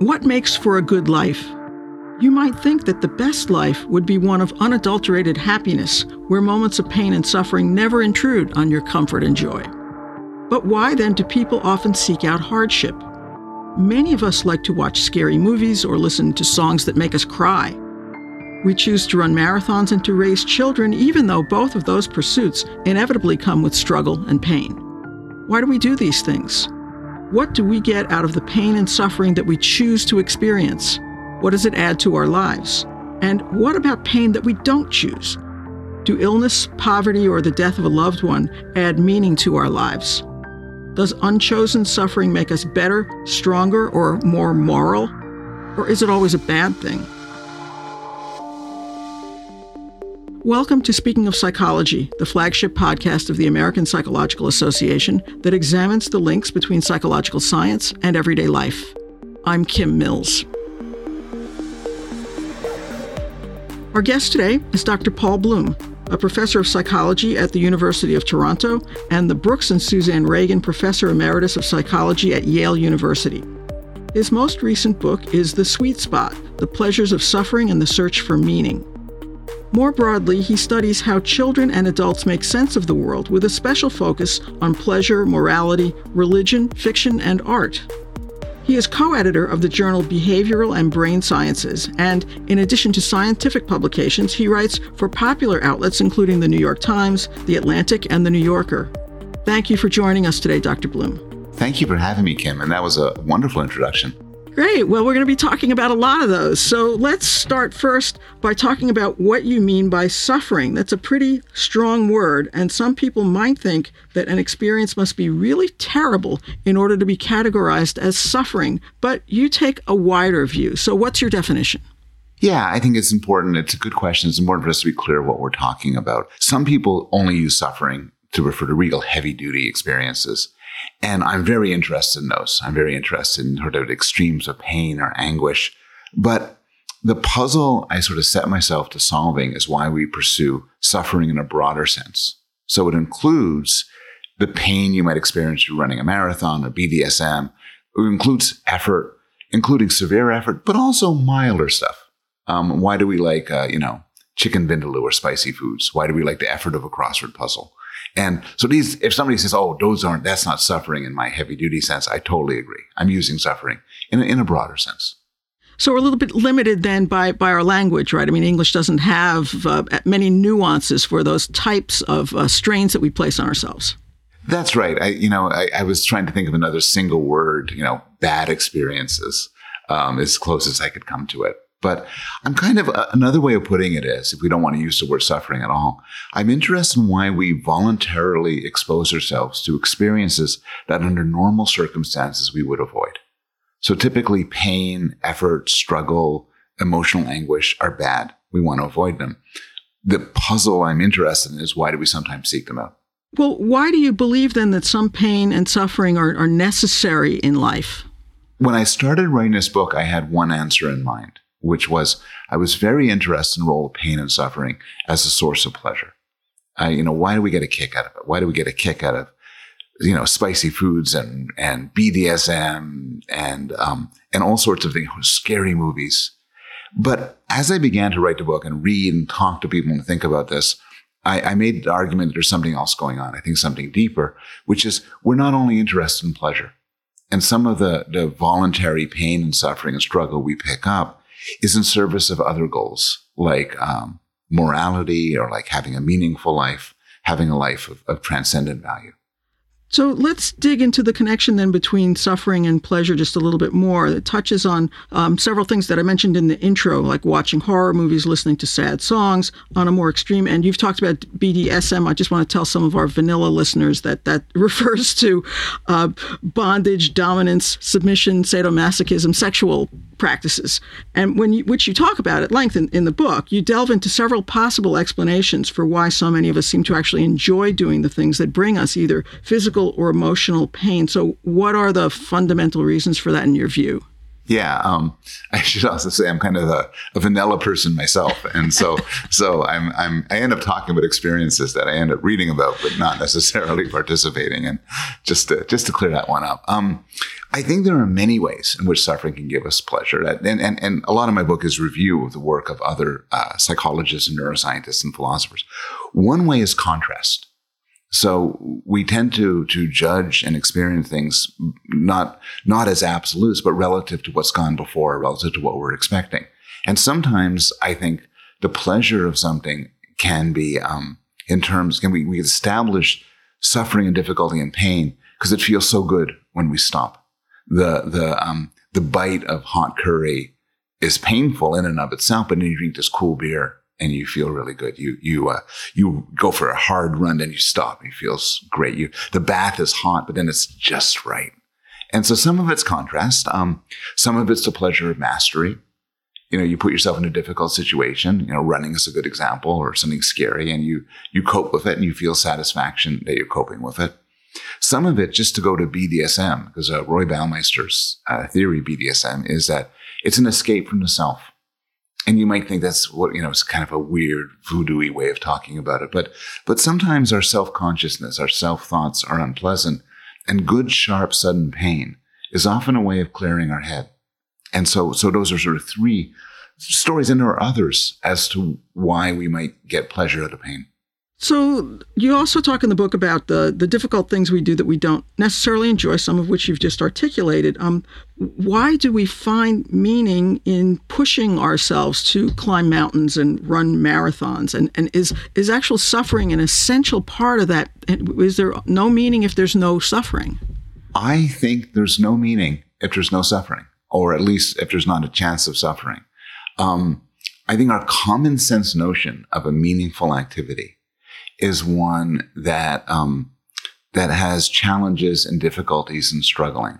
What makes for a good life? You might think that the best life would be one of unadulterated happiness, where moments of pain and suffering never intrude on your comfort and joy. But why then do people often seek out hardship? Many of us like to watch scary movies or listen to songs that make us cry. We choose to run marathons and to raise children, even though both of those pursuits inevitably come with struggle and pain. Why do we do these things? What do we get out of the pain and suffering that we choose to experience? What does it add to our lives? And what about pain that we don't choose? Do illness, poverty, or the death of a loved one add meaning to our lives? Does unchosen suffering make us better, stronger, or more moral? Or is it always a bad thing? Welcome to Speaking of Psychology, the flagship podcast of the American Psychological Association that examines the links between psychological science and everyday life. I'm Kim Mills. Our guest today is Dr. Paul Bloom, a professor of psychology at the University of Toronto and the Brooks and Suzanne Ragen Professor Emeritus of Psychology at Yale University. His most recent book is The Sweet Spot The Pleasures of Suffering and the Search for Meaning. More broadly, he studies how children and adults make sense of the world with a special focus on pleasure, morality, religion, fiction, and art. He is co editor of the journal Behavioral and Brain Sciences, and in addition to scientific publications, he writes for popular outlets including the New York Times, The Atlantic, and The New Yorker. Thank you for joining us today, Dr. Bloom. Thank you for having me, Kim, and that was a wonderful introduction. Great. Well, we're going to be talking about a lot of those. So let's start first by talking about what you mean by suffering. That's a pretty strong word, and some people might think that an experience must be really terrible in order to be categorized as suffering. But you take a wider view. So, what's your definition? Yeah, I think it's important. It's a good question. It's important for us to be clear what we're talking about. Some people only use suffering to refer to real heavy duty experiences. And I'm very interested in those. I'm very interested in sort of extremes of pain or anguish. But the puzzle I sort of set myself to solving is why we pursue suffering in a broader sense. So it includes the pain you might experience through running a marathon or BDSM. It includes effort, including severe effort, but also milder stuff. Um, why do we like, uh, you know, chicken vindaloo or spicy foods? Why do we like the effort of a crossword puzzle? And so these, if somebody says, oh, those aren't, that's not suffering in my heavy duty sense, I totally agree. I'm using suffering in a, in a broader sense. So we're a little bit limited then by, by our language, right? I mean, English doesn't have uh, many nuances for those types of uh, strains that we place on ourselves. That's right. I, you know, I, I, was trying to think of another single word, you know, bad experiences, um, as close as I could come to it. But I'm kind of uh, another way of putting it is if we don't want to use the word suffering at all, I'm interested in why we voluntarily expose ourselves to experiences that under normal circumstances we would avoid. So typically pain, effort, struggle, emotional anguish are bad. We want to avoid them. The puzzle I'm interested in is why do we sometimes seek them out? Well, why do you believe then that some pain and suffering are, are necessary in life? When I started writing this book, I had one answer in mind which was I was very interested in the role of pain and suffering as a source of pleasure. I, you know, why do we get a kick out of it? Why do we get a kick out of, you know, spicy foods and, and BDSM and, um, and all sorts of things, scary movies. But as I began to write the book and read and talk to people and think about this, I, I made the argument that there's something else going on. I think something deeper, which is we're not only interested in pleasure and some of the, the voluntary pain and suffering and struggle we pick up is in service of other goals like um, morality or like having a meaningful life, having a life of, of transcendent value. So let's dig into the connection then between suffering and pleasure just a little bit more. It touches on um, several things that I mentioned in the intro, like watching horror movies, listening to sad songs on a more extreme end. You've talked about BDSM. I just want to tell some of our vanilla listeners that that refers to uh, bondage, dominance, submission, sadomasochism, sexual practices, and when you, which you talk about at length in, in the book, you delve into several possible explanations for why so many of us seem to actually enjoy doing the things that bring us either physical or emotional pain. So, what are the fundamental reasons for that in your view? Yeah, um, I should also say I'm kind of a, a vanilla person myself, and so so I'm I'm I end up talking about experiences that I end up reading about, but not necessarily participating. And just to, just to clear that one up, um, I think there are many ways in which suffering can give us pleasure, and and and a lot of my book is review of the work of other uh, psychologists and neuroscientists and philosophers. One way is contrast. So we tend to to judge and experience things not not as absolutes, but relative to what's gone before, relative to what we're expecting. And sometimes I think the pleasure of something can be um, in terms can we we establish suffering and difficulty and pain because it feels so good when we stop. The the um, the bite of hot curry is painful in and of itself, but then you drink this cool beer and you feel really good. You you uh, you go for a hard run, and you stop. It feels great. You the bath is hot, but then it's just right. And so some of it's contrast. Um, some of it's the pleasure of mastery. You know, you put yourself in a difficult situation. You know, running is a good example, or something scary, and you you cope with it, and you feel satisfaction that you're coping with it. Some of it, just to go to BDSM, because uh, Roy Baumeister's uh, theory, BDSM, is that it's an escape from the self and you might think that's what you know it's kind of a weird voodoo way of talking about it but but sometimes our self-consciousness our self-thoughts are unpleasant and good sharp sudden pain is often a way of clearing our head. And so so those are sort of three stories and there are others as to why we might get pleasure out of pain so you also talk in the book about the the difficult things we do that we don't necessarily enjoy, some of which you've just articulated. Um, why do we find meaning in pushing ourselves to climb mountains and run marathons? And and is is actual suffering an essential part of that? Is there no meaning if there's no suffering? I think there's no meaning if there's no suffering, or at least if there's not a chance of suffering. Um, I think our common sense notion of a meaningful activity is one that um, that has challenges and difficulties and struggling.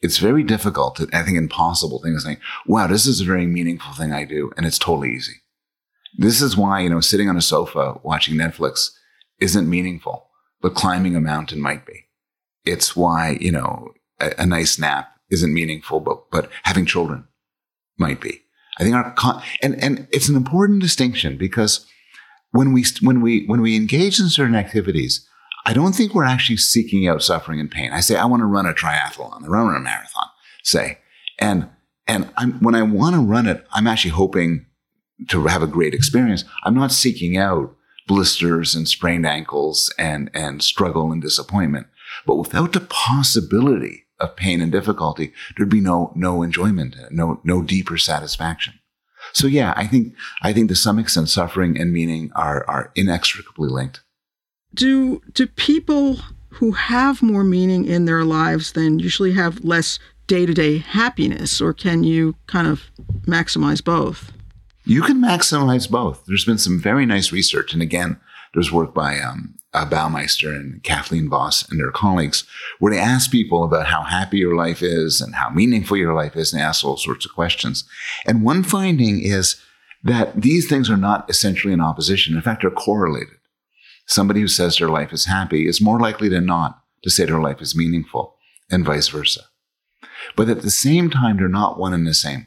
It's very difficult, to, I think impossible thing to wow, this is a very meaningful thing I do, and it's totally easy. This is why, you know, sitting on a sofa watching Netflix isn't meaningful, but climbing a mountain might be. It's why, you know, a, a nice nap isn't meaningful, but, but having children might be. I think our, con- and, and it's an important distinction because when we when we when we engage in certain activities, I don't think we're actually seeking out suffering and pain. I say I want to run a triathlon, I run a marathon, say, and and I'm, when I want to run it, I'm actually hoping to have a great experience. I'm not seeking out blisters and sprained ankles and and struggle and disappointment. But without the possibility of pain and difficulty, there'd be no no enjoyment, no no deeper satisfaction. So yeah, I think I think to some extent suffering and meaning are are inextricably linked. Do do people who have more meaning in their lives then usually have less day-to-day happiness or can you kind of maximize both? You can maximize both. There's been some very nice research and again, there's work by um, uh, Baumeister and Kathleen Vohs and their colleagues, where they ask people about how happy your life is and how meaningful your life is, and they ask all sorts of questions. And one finding is that these things are not essentially in opposition. In fact, they're correlated. Somebody who says their life is happy is more likely than not to say their life is meaningful, and vice versa. But at the same time, they're not one and the same.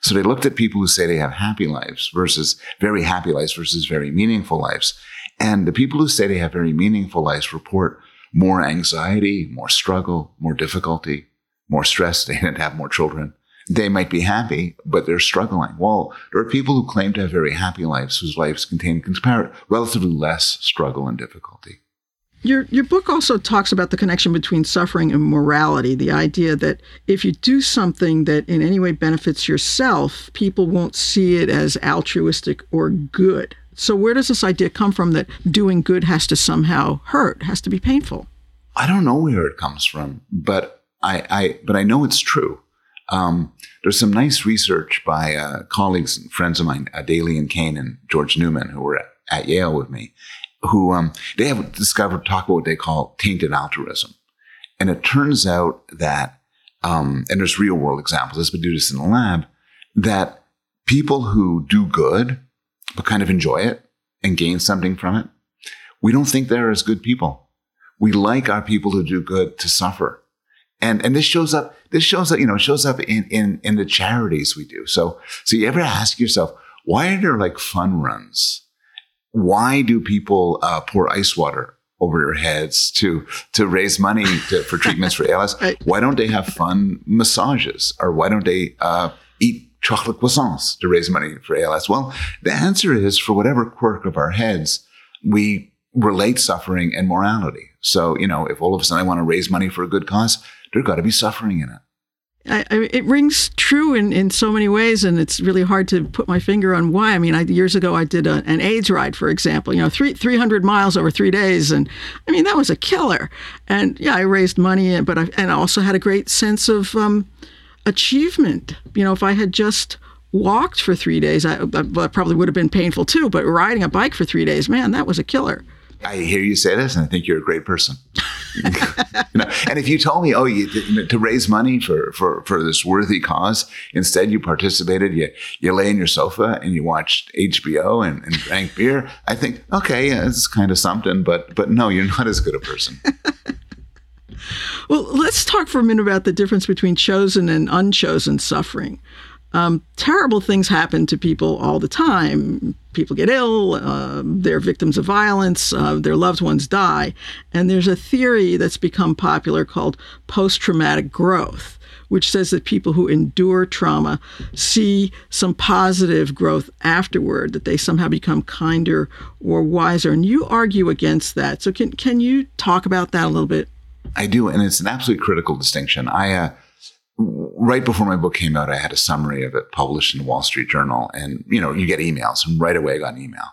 So they looked at people who say they have happy lives versus very happy lives versus very meaningful lives. And the people who say they have very meaningful lives report more anxiety, more struggle, more difficulty, more stress. They didn't have more children. They might be happy, but they're struggling. Well, there are people who claim to have very happy lives whose lives contain relatively less struggle and difficulty. Your your book also talks about the connection between suffering and morality, the idea that if you do something that in any way benefits yourself, people won't see it as altruistic or good. So where does this idea come from that doing good has to somehow hurt, has to be painful? I don't know where it comes from, but I, I but I know it's true. Um, there's some nice research by uh, colleagues and friends of mine, uh, and Cain and George Newman, who were at, Yale with me, who um, they have discovered talk about what they call tainted altruism, and it turns out that um, and there's real world examples. Let's do this in the lab that people who do good but kind of enjoy it and gain something from it, we don't think they're as good people. We like our people who do good to suffer. And, and this shows up, this shows up, you know, shows up in, in, in the charities we do. So, so you ever ask yourself, why are there like fun runs? Why do people uh, pour ice water over your heads to to raise money to, for treatments for ALS? Why don't they have fun massages, or why don't they uh, eat chocolate croissants to raise money for ALS? Well, the answer is for whatever quirk of our heads, we relate suffering and morality. So, you know, if all of a sudden I want to raise money for a good cause, there's got to be suffering in it. I, I, it rings true in, in so many ways, and it's really hard to put my finger on why. I mean, I, years ago I did a, an AIDS ride, for example. You know, three three hundred miles over three days, and I mean that was a killer. And yeah, I raised money, but I and I also had a great sense of um, achievement. You know, if I had just walked for three days, I, probably would have been painful too. But riding a bike for three days, man, that was a killer. I hear you say this, and I think you're a great person. you know, and if you told me, oh, you, to raise money for, for, for this worthy cause, instead you participated, you you lay in your sofa and you watched HBO and, and drank beer, I think, okay, yeah, it's kind of something, but but no, you're not as good a person. well, let's talk for a minute about the difference between chosen and unchosen suffering. Um, terrible things happen to people all the time. People get ill, uh, they're victims of violence, uh, their loved ones die. And there's a theory that's become popular called post traumatic growth, which says that people who endure trauma see some positive growth afterward, that they somehow become kinder or wiser. And you argue against that. So, can, can you talk about that a little bit? I do. And it's an absolutely critical distinction. I, uh, right before my book came out, I had a summary of it published in the Wall Street Journal. And, you know, you get emails and right away I got an email.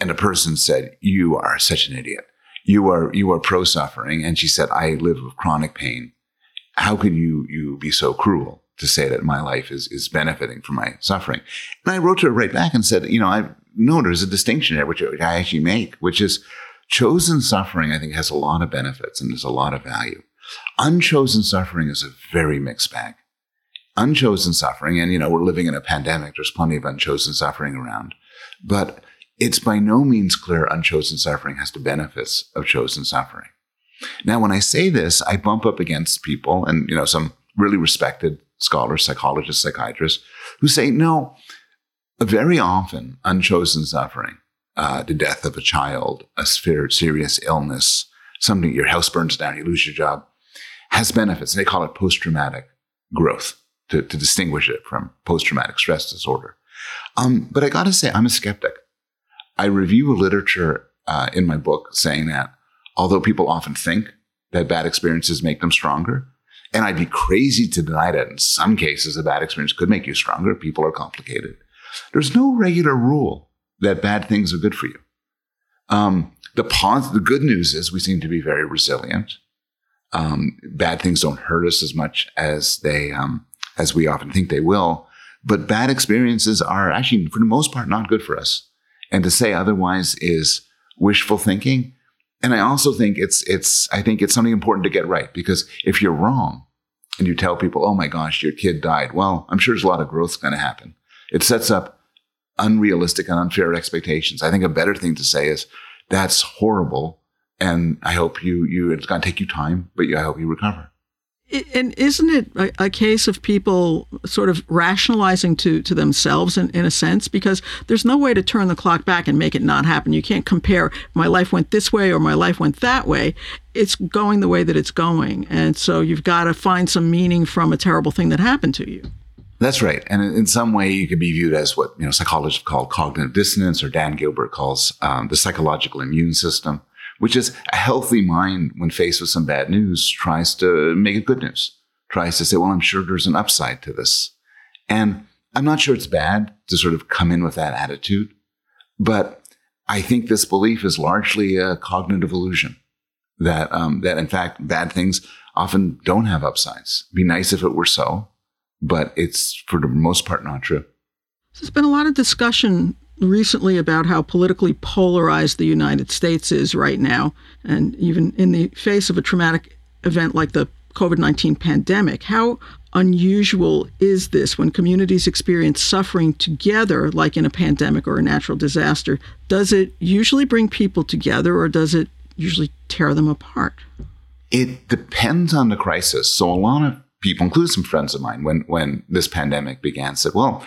And a person said, you are such an idiot. You are, you are pro suffering. And she said, I live with chronic pain. How could you, you be so cruel to say that my life is, is benefiting from my suffering? And I wrote to her right back and said, you know, I know there's a distinction there, which I actually make, which is chosen suffering, I think has a lot of benefits and there's a lot of value. Unchosen suffering is a very mixed bag. Unchosen suffering, and you know, we're living in a pandemic, there's plenty of unchosen suffering around, but it's by no means clear unchosen suffering has the benefits of chosen suffering. Now, when I say this, I bump up against people and, you know, some really respected scholars, psychologists, psychiatrists who say, no, very often unchosen suffering, uh, the death of a child, a serious illness, something, your house burns down, you lose your job, has benefits. They call it post traumatic growth to, to, distinguish it from post traumatic stress disorder. Um, but I got to say, I'm a skeptic. I review literature uh, in my book saying that although people often think that bad experiences make them stronger, and I'd be crazy to deny that in some cases a bad experience could make you stronger. People are complicated. There's no regular rule that bad things are good for you. Um, the, pos- the good news is we seem to be very resilient. Um, bad things don't hurt us as much as they um, as we often think they will. But bad experiences are actually, for the most part, not good for us. And to say otherwise is wishful thinking. And I also think it's it's I think it's something important to get right because if you're wrong and you tell people, "Oh my gosh, your kid died," well, I'm sure there's a lot of growth going to happen. It sets up unrealistic and unfair expectations. I think a better thing to say is, "That's horrible." and I hope you you it's going to take you time, but I hope you recover. And isn't it a, a, case of people sort of rationalizing to, to themselves in, in a sense? Because there's no way to turn the clock back and make it not happen. You can't compare my life went this way or my life went that way. It's going the way that it's going. And so you've got to find some meaning from a terrible thing that happened to you. That's right. And in some way, you could be viewed as what you know psychologists call cognitive dissonance, or Dan Gilbert calls um, the psychological immune system which is a healthy mind when faced with some bad news tries to make it good news, tries to say, well, I'm sure there's an upside to this. And I'm not sure it's bad to sort of come in with that attitude, but I think this belief is largely a cognitive illusion that, um, that in fact, bad things often don't have upsides. It'd be nice if it were so, but it's for the most part not true. There's been a lot of discussion recently about how politically polarized the United States is right now. And even in the face of a traumatic event like the COVID 19 pandemic, how unusual is this when communities experience suffering together, like in a pandemic or a natural disaster? Does it usually bring people together or does it usually tear them apart? It depends on the crisis. So a lot of people, including some friends of mine, when when this pandemic began, said, "Well,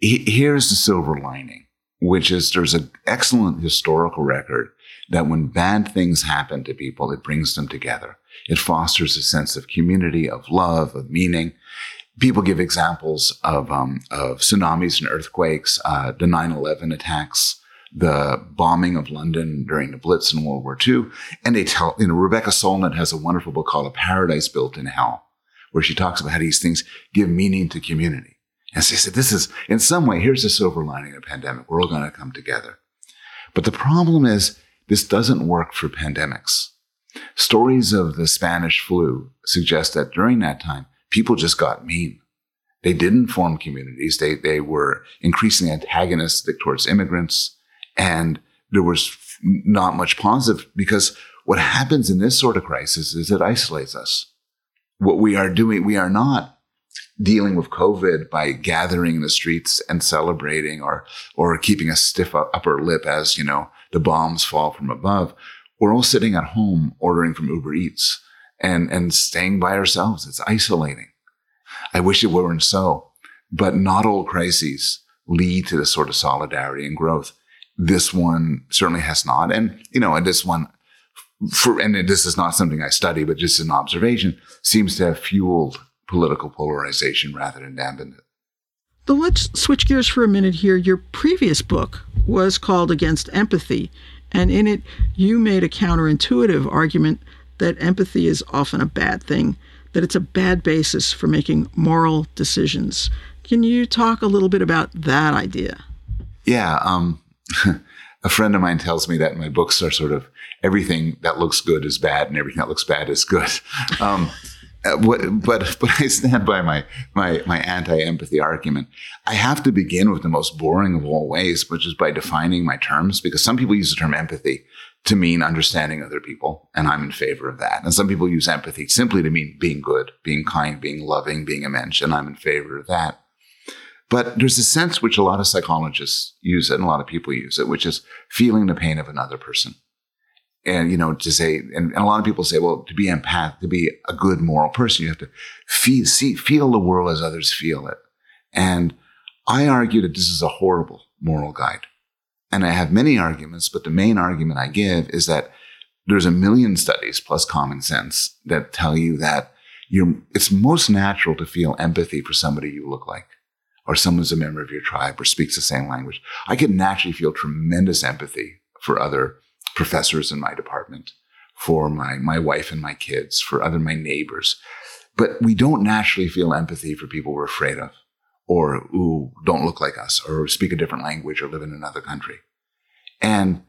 here's the silver lining." Which is there's an excellent historical record that when bad things happen to people, it brings them together. It fosters a sense of community, of love, of meaning. People give examples of, um, of tsunamis and earthquakes, uh, the 9-11 attacks, the bombing of London during the Blitz in World War II. And they tell, you know, Rebecca Solnit has a wonderful book called A Paradise Built in Hell, where she talks about how these things give meaning to community. And she said, this is, in some way, here's the silver lining of pandemic. We're all going to come together. But the problem is this doesn't work for pandemics. Stories of the Spanish flu suggest that during that time, people just got mean. They didn't form communities. They, they were increasingly antagonistic towards immigrants. And there was not much positive because what happens in this sort of crisis is it isolates us. What we are doing, we are not dealing with COVID by gathering in the streets and celebrating or, or keeping a stiff upper lip as, you know, the bombs fall from above we're all sitting at home ordering from Uber Eats and, and staying by ourselves. It's isolating. I wish it weren't so, but not all crises lead to this sort of solidarity and growth. This one certainly has not. And, you know, and this one, for, and this is not something I study, but just an observation, seems to have fueled political polarization rather than dampened it. So let's switch gears for a minute here. Your previous book was called Against Empathy, and in it, you made a counterintuitive argument that empathy is often a bad thing, that it's a bad basis for making moral decisions. Can you talk a little bit about that idea? Yeah. Um, a friend of mine tells me that my books are sort of everything that looks good is bad and everything that looks bad is good. Um, uh, what, but but I stand by my my my anti-empathy argument. I have to begin with the most boring of all ways, which is by defining my terms, because some people use the term empathy to mean understanding other people, and I'm in favor of that. And some people use empathy simply to mean being good, being kind, being loving, being a mensch, and I'm in favor of that. But there's a sense which a lot of psychologists use it, and a lot of people use it, which is feeling the pain of another person and you know to say and, and, a lot of people say well to be empath to be a good moral person you have to feel see feel the world as others feel it. And i argue that this is a horrible moral guide. And i have many arguments but the main argument i give is that there's a million studies plus common sense that tell you that it's most natural to feel empathy for somebody you look like or someone's a member of your tribe or speaks the same language. I can naturally feel tremendous empathy for other professors in my department, for my, my wife and my kids, for other my neighbors. But we don't naturally feel empathy for people we're afraid of or who don't look like us or speak a different language or live in another country. And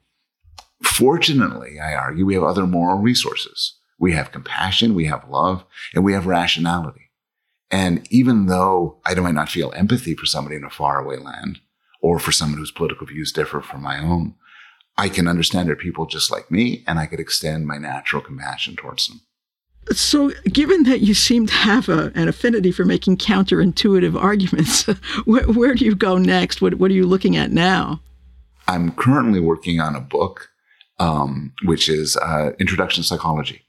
fortunately, I argue, we have other moral resources. We have compassion, we have love, and we have rationality. And even though I might not feel empathy for somebody in a faraway land or for someone whose political views differ from my own, I can understand they're people just like me, and I could extend my natural compassion towards them. So, given that you seem to have a, an affinity for making counterintuitive arguments, where, where, do you go next? What, what, are you looking at now? I'm currently working on a book, um, which is uh, Introduction to Psychology,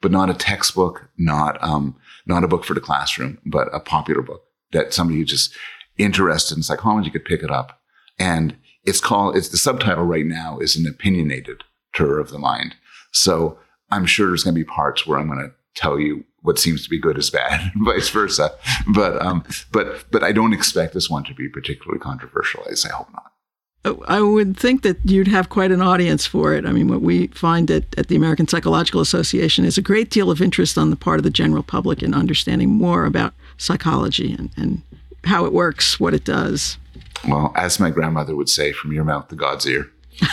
but not a textbook, not um, not a book for the classroom, but a popular book that somebody who's just interested in psychology could pick it up and it's called, it's the subtitle right now is an opinionated tour of the mind. So I'm sure there's going to be parts where I'm going to tell you what seems to be good is bad and vice versa. But, um, but, but I don't expect this one to be particularly controversial. I hope not. Oh, I would think that you'd have quite an audience for it. I mean, what we find at, at the American Psychological Association is a great deal of interest on the part of the general public in understanding more about psychology and, and how it works, what it does. Well, as my grandmother would say, from your mouth to God's ear.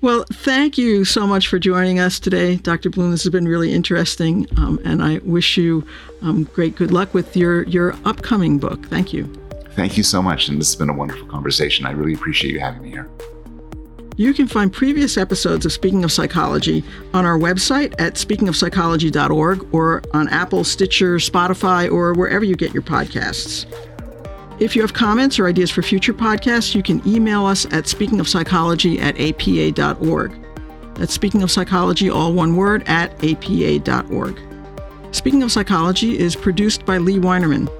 well, thank you so much for joining us today, Dr. Bloom. This has been really interesting, um, and I wish you um, great good luck with your, your upcoming book. Thank you. Thank you so much, and this has been a wonderful conversation. I really appreciate you having me here. You can find previous episodes of Speaking of Psychology on our website at speakingofpsychology.org or on Apple, Stitcher, Spotify, or wherever you get your podcasts. If you have comments or ideas for future podcasts, you can email us at speakingofpsychology at apa.org. That's Speaking of Psychology, all one word, at apa.org. Speaking of Psychology is produced by Lea Winerman.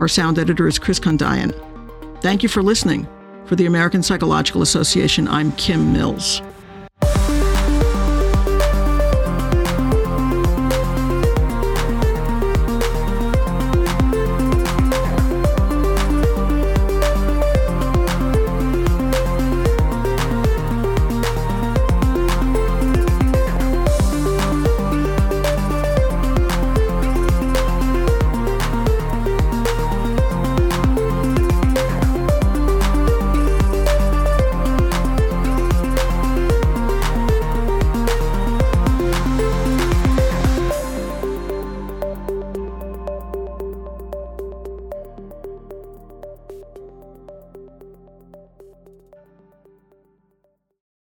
Our sound editor is Chris Condayan. Thank you for listening. For the American Psychological Association, I'm Kim Mills.